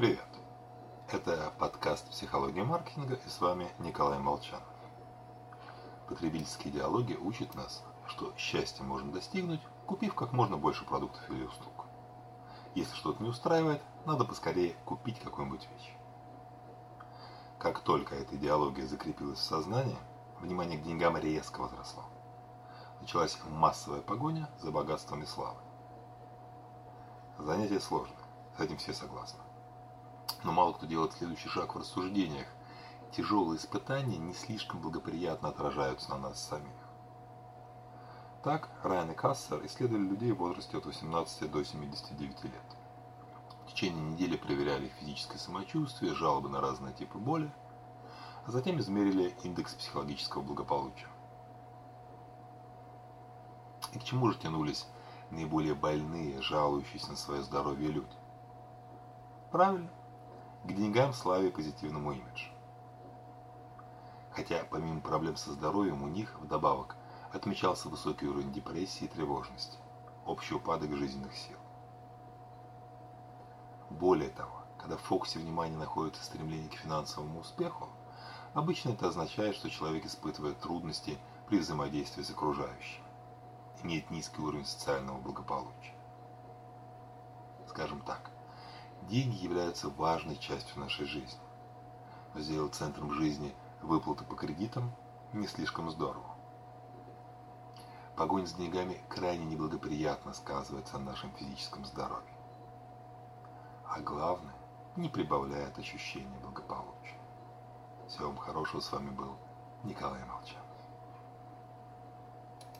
Привет! Это подкаст «Психология маркетинга» и с вами Николай Молчанов. Потребительские диалоги учат нас, что счастье можно достигнуть, купив как можно больше продуктов или услуг. Если что-то не устраивает, надо поскорее купить какую-нибудь вещь. Как только эта идеология закрепилась в сознании, внимание к деньгам резко возросло. Началась массовая погоня за богатством и славой. Занятие сложное, с этим все согласны. Но мало кто делает следующий шаг в рассуждениях. Тяжелые испытания не слишком благоприятно отражаются на нас самих. Так, Райан и Кассер исследовали людей в возрасте от 18 до 79 лет. В течение недели проверяли их физическое самочувствие, жалобы на разные типы боли, а затем измерили индекс психологического благополучия. И к чему же тянулись наиболее больные, жалующиеся на свое здоровье люди? Правильно, к деньгам, славе позитивному имиджу. Хотя помимо проблем со здоровьем у них вдобавок отмечался высокий уровень депрессии и тревожности, общий упадок жизненных сил. Более того, когда в фокусе внимания находится стремление к финансовому успеху, обычно это означает, что человек испытывает трудности при взаимодействии с окружающим, имеет низкий уровень социального благополучия. Скажем так, деньги являются важной частью нашей жизни. Но сделать центром жизни выплаты по кредитам не слишком здорово. Погонь с деньгами крайне неблагоприятно сказывается на нашем физическом здоровье. А главное, не прибавляет ощущения благополучия. Всего вам хорошего, с вами был Николай Молчан.